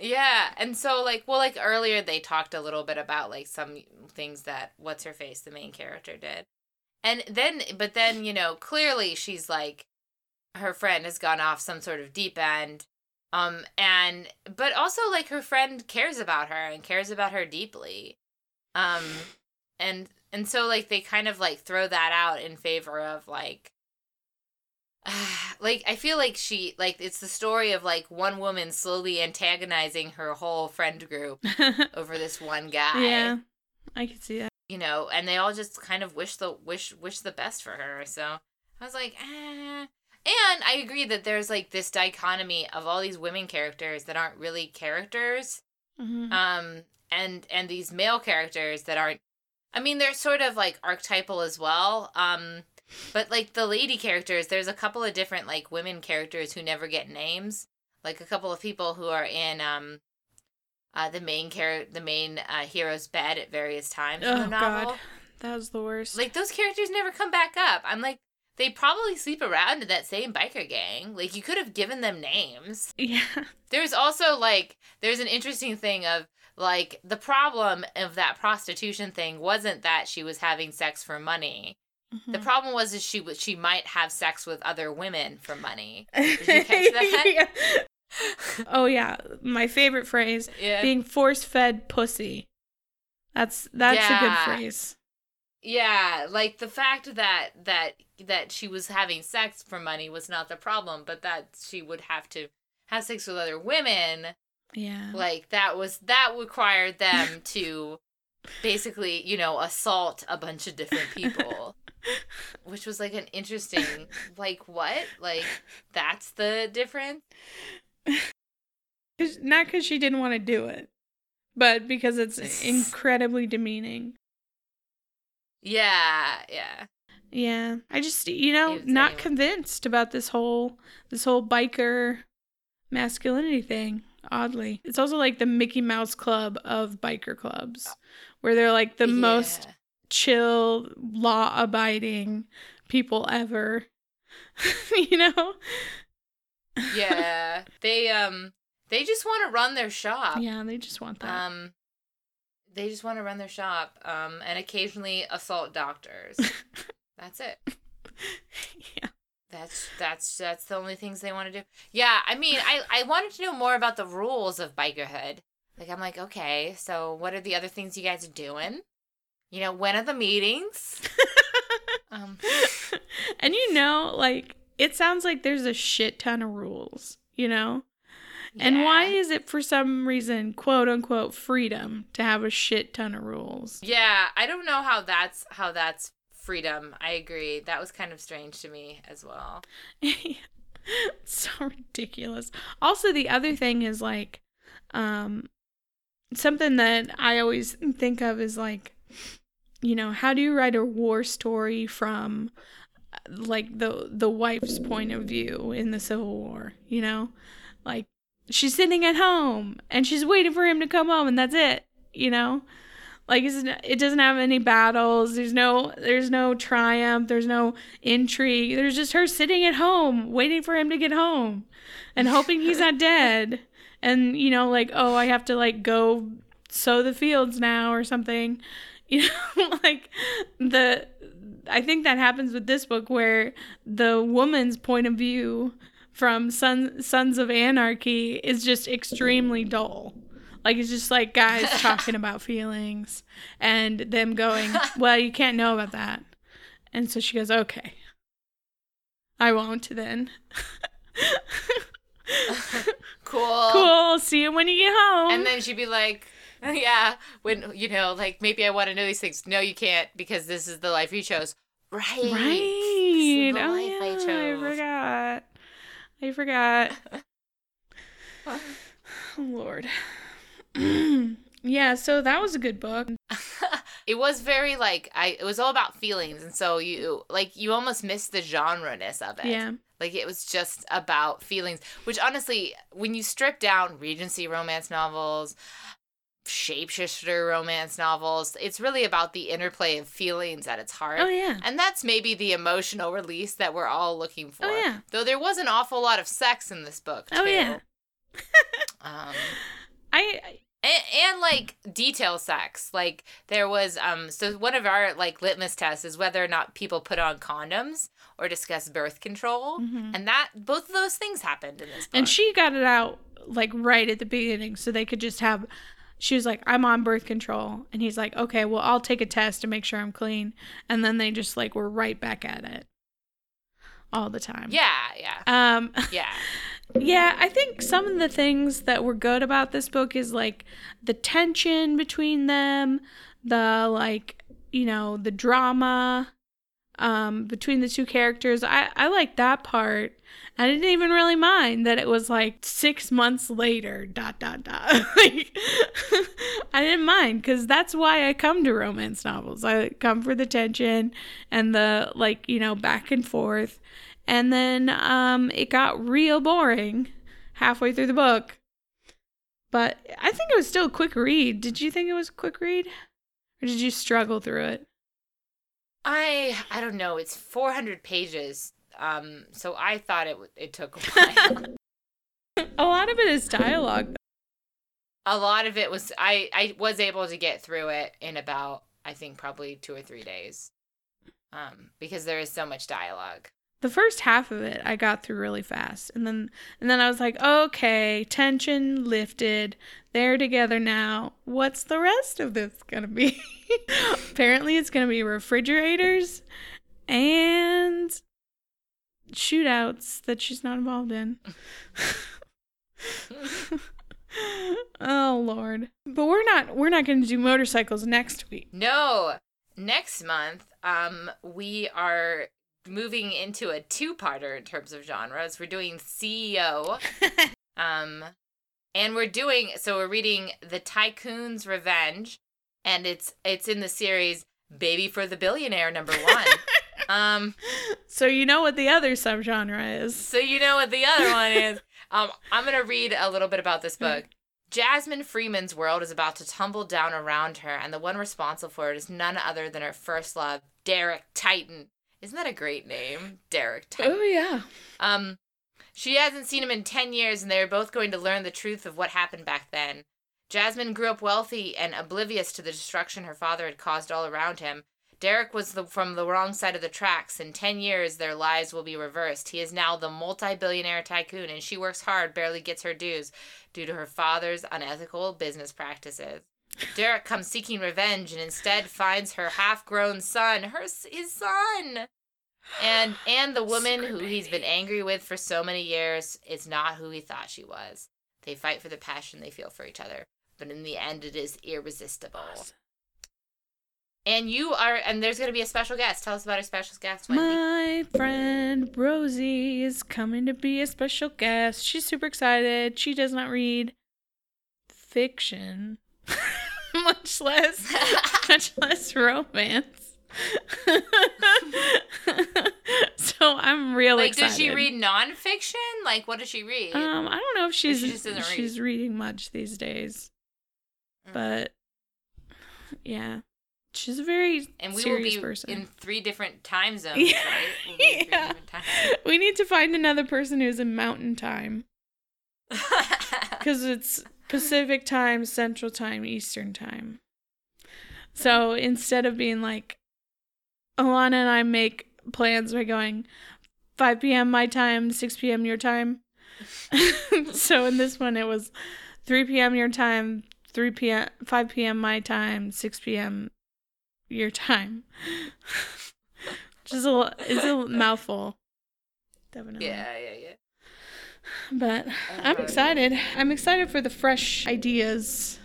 Yeah, and so like well like earlier they talked a little bit about like some things that what's her face the main character did. And then but then, you know, clearly she's like her friend has gone off some sort of deep end. Um and but also like her friend cares about her and cares about her deeply. Um and and so like they kind of like throw that out in favor of like like I feel like she like it's the story of like one woman slowly antagonizing her whole friend group over this one guy. Yeah, I could see that. You know, and they all just kind of wish the wish wish the best for her. So I was like, eh. And I agree that there's like this dichotomy of all these women characters that aren't really characters. Mhm. Um and and these male characters that aren't I mean they're sort of like archetypal as well. Um but like the lady characters, there's a couple of different like women characters who never get names. Like a couple of people who are in um uh the main char- the main uh, hero's bed at various times in Oh the novel. god, that was the worst. Like those characters never come back up. I'm like they probably sleep around in that same biker gang. Like you could have given them names. yeah, There's also like there's an interesting thing of like the problem of that prostitution thing wasn't that she was having sex for money. The Mhm. problem was is she was she might have sex with other women for money. Did you catch that? Yeah. Oh yeah, my favorite phrase: Yeah. being force-fed pussy. That's that's a good phrase. Yeah, like the fact that that that she was having sex for money was not the problem, but that she would have to have sex with other women, Yeah. like that was that required them to basically, you know, assault a bunch of different people. Which was like an interesting like what? Like that's the difference? 'Cause- Not because she didn't want to do it, but because it's incredibly demeaning. Yeah, yeah. Yeah, I just you know not anyway. convinced about this whole this whole biker masculinity thing. Oddly, it's also like the Mickey Mouse Club of biker clubs, where they're like the most chill, law abiding people ever. you know? Yeah. they um they just want to run their shop. Yeah, they just want that. Um they just want to run their shop um and occasionally assault doctors. That's it. yeah. That's that's that's the only things they want to do. Yeah, I mean, I I wanted to know more about the rules of bikerhood. Like I'm like, okay, so what are the other things you guys are doing? You know, when are the meetings? Um and you know, like it sounds like there's a shit ton of rules, you know? And why is it for some reason, quote unquote, freedom to have a shit ton of rules? Yeah, I don't know how that's how that's freedom. I agree. That was kind of strange to me as well. so ridiculous. Also, the other thing is like, um, something that I always think of is like, you know, how do you write a war story from uh, like the the wife's point of view in the Civil War? You know, like she's sitting at home and she's waiting for him to come home, and that's it. You know, like it's, it doesn't have any battles. There's no there's no triumph. There's no intrigue. There's just her sitting at home waiting for him to get home and hoping he's not dead. And you know, like oh, I have to like go sow the fields now or something. You know, like the I think that happens with this book where the woman's point of view from Son, Sons of Anarchy is just extremely dull. Like it's just like guys talking about feelings and them going, "Well, you can't know about that." And so she goes, "Okay. I won't then." Cool. cool. See you when you get home. And then she'd be like, yeah, when you know, like maybe I want to know these things. No, you can't because this is the life you chose. Right. right. This is the Oh life yeah, I I forgot. I forgot. Oh, Lord. yeah, so that was a good book. it was very like I. It was all about feelings, and so you like you almost missed the genre ness of it. Yeah. Like it was just about feelings, which honestly, when you strip down Regency romance novels, shapeshifter romance novels, it's really about the interplay of feelings at its heart. Oh yeah. And that's maybe the emotional release that we're all looking for. Oh, yeah. Though there was an awful lot of sex in this book. Oh yeah. Um, I I- and, and like detail sex like there was um so one of our like litmus tests is whether or not people put on condoms or discuss birth control and that both of those things happened in this book Mm-hmm. and she got it out like right at the beginning so they could just have she was like i'm on birth control. And he's like okay well i'll take a test to make sure i'm clean. And then they just like were right back at it all the time. Yeah yeah. Um yeah. yeah i think some of the things that were good about this book is like the tension between them the like you know the drama um between the two characters. I i like that part. I didn't even really mind that it was like six months later dot dot dot. Like i didn't mind because that's why i come to romance novels. I come for the tension and the like you know back and forth. And then um it got real boring halfway through the book. But i think it was still a quick read. Did you think it was a quick read? Or did you struggle through it i i don't know it's 400 pages um so i thought it it took a while. A lot of it is dialogue a lot of it was i i was able to get through it in about i think probably two or three days um because there is so much dialogue the first half of it I got through really fast. And then and then I was like okay tension lifted. They're together now. What's the rest of this gonna be? Apparently it's gonna be refrigerators and shootouts that she's not involved in. Oh lord. But we're not we're not gonna do motorcycles next week. No. Next month, um, we are moving into a two-parter in terms of genres. We're doing CEO, um, And we're doing so we're reading The Tycoon's Revenge and it's it's in the series Baby for the Billionaire number 1. um So you know what the other subgenre is. so you know what the other one is. Um I'm to read a little bit about this book. Jasmine Freeman's world is about to tumble down around her and the one responsible for it is none other than her first love, Derek Titan. Isn't that a great name? Derek Titan. Oh yeah. Um, she hasn't seen him in 10 years, and they are both going to learn the truth of what happened back then. Jasmine grew up wealthy and oblivious to the destruction her father had caused all around him. Derek was the, from the wrong side of the tracks. In 10 years, their lives will be reversed. He is now the multi billionaire tycoon, and she works hard, barely gets her dues due to her father's unethical business practices. Derek comes seeking revenge and instead finds her half grown son, her, his son. And and the woman Sugar who he's been angry with for so many years is not who he thought she was. They fight for the passion they feel for each other, but in the end it is irresistible. And you are and there's going to be a special guest. Tell us about our special guest, Wendy. My friend Rosie is coming to be a special guest. She's super excited. She does not read fiction, much less much less romance. so I'm really like excited. does she read nonfiction? Like what does she read? Um, I don't know if she's she just doesn't read? she's reading much these days, Mm. but yeah, she's a very and we will serious be person. in three different time zones, Yeah. right? We'll Yeah. time we need to find another person who's in Mountain Time because it's Pacific Time, Central Time, Eastern Time. So instead of being like, Ilana and I make plans by going 5 p.m. my time, 6 p.m. your time. so in this one, it was 3 p.m. your time, 3 p.m. 5 p.m. my time, 6 p.m. your time. Just a it's a mouthful. Definitely. yeah, yeah, yeah. But I'm excited. I'm excited for the fresh ideas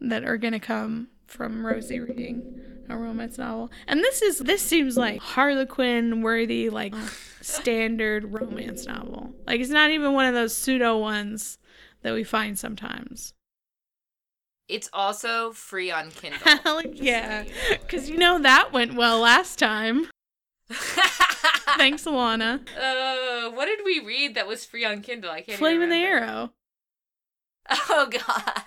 that are gonna come from Rosie reading a romance novel. And this is this seems like Harlequin worthy, like standard romance novel. Like it's not even one of those pseudo ones that we find sometimes. It's also free on Kindle. Hell yeah. Cause you know that went well last time. Thanks, Ilana. Uh, what did we read that was free on Kindle? I can't. Flame even in the. Arrow. Oh God,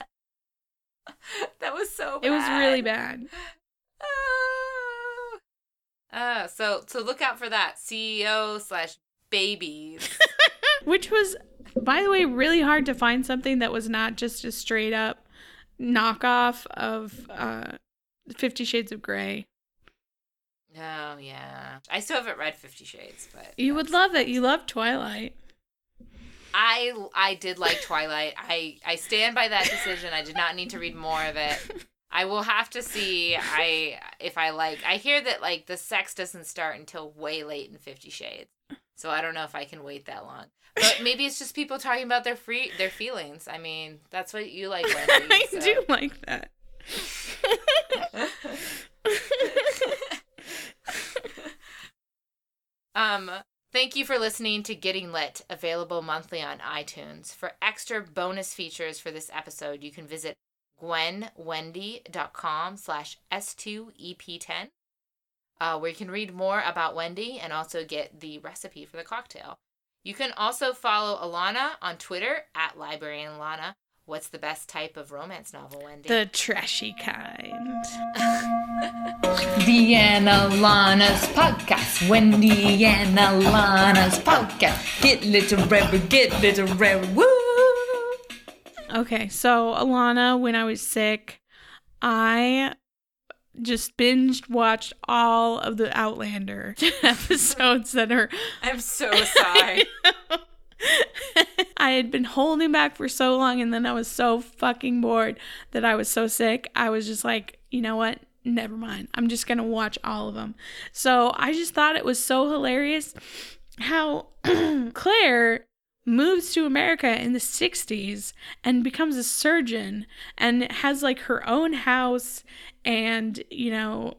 that was so. Bad. It was really bad. Oh. Uh, so so look out for that CEO slash babies. Which was, by the way, really hard to find something that was not just a straight up knockoff of uh, Fifty Shades of Grey. Oh yeah, I still haven't read Fifty Shades, but You would love it. You love Twilight. I I did like Twilight. I I stand by that decision. I did not need to read more of it. I will have to see I if I like. I hear that like the sex doesn't start until way late in 50 Shades. So I don't know if I can wait that long. But maybe it's just people talking about their free their feelings. I mean, that's what you like, Wendy. I so- do like that. Um, thank you for listening to Getting Lit, available monthly on iTunes. For extra bonus features for this episode, you can visit gwenwendy.com slash S2EP10, uh, where you can read more about Wendy and also get the recipe for the cocktail. You can also follow Ilana on Twitter at Librarian Ilana. What's the best type of romance novel, Wendy? the trashy kind. Deanna Lana's podcast. Wendy and Ilana's podcast. Get literary, get literary. Woo! Okay, so Alana, when I was sick, I just binged watched all of the Outlander episodes that are I'm so sorry. I had been holding back for so long and then I was so fucking bored that I was so sick. I was just like, you know what? Never mind. I'm just going to watch all of them. So I just thought it was so hilarious how Claire moves to America in the 60s and becomes a surgeon and has like her own house and, you know,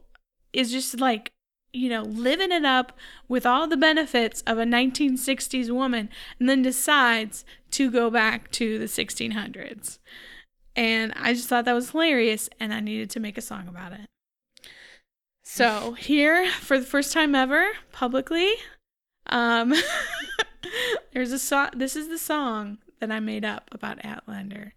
is just like you know, living it up with all the benefits of a 1960s woman and then decides to go back to the 1600s. And I just thought that was hilarious and I needed to make a song about it. So, here for the first time ever publicly, um there's a song this is the song that I made up about Outlander.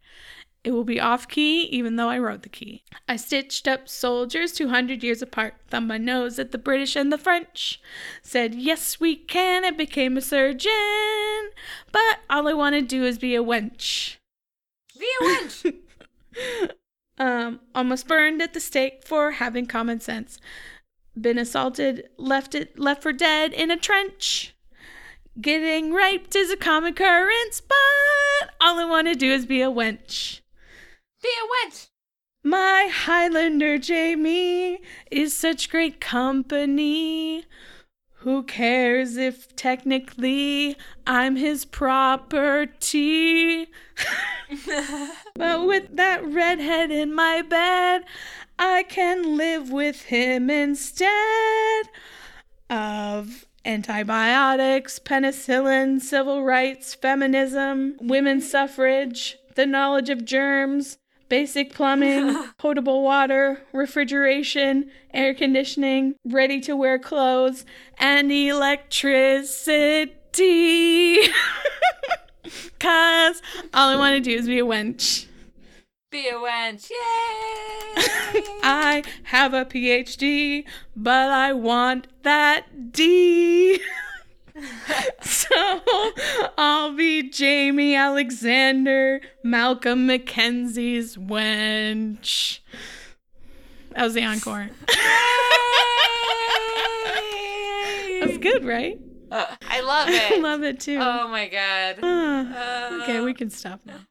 It will be off key, even though I wrote the key. I stitched up soldiers 200 years apart, thumbed my nose at the British and the French. Said, Yes, we can. I became a surgeon. But all I want to do is be a wench. Be a wench. um, almost burned at the stake for having common sense. Been assaulted, left it left for dead in a trench. Getting raped is a common occurrence, but all I want to do is be a wench. Be a wench. My Highlander Jamie is such great company. Who cares if technically I'm his property? but with that redhead in my bed, I can live with him instead of antibiotics, penicillin, civil rights, feminism, women's suffrage, the knowledge of germs, basic plumbing, potable water, refrigeration, air conditioning, ready to wear clothes, and electricity. Cause all I want to do is be a wench. Be a wench. Yay! I have a PhD, but I want that D. so I'll be Jamie Alexander, Malcolm Mackenzie's wench. That was the encore. That's good, right? Uh, I love it. I love it too. Oh my god. Ah, okay, we can stop now.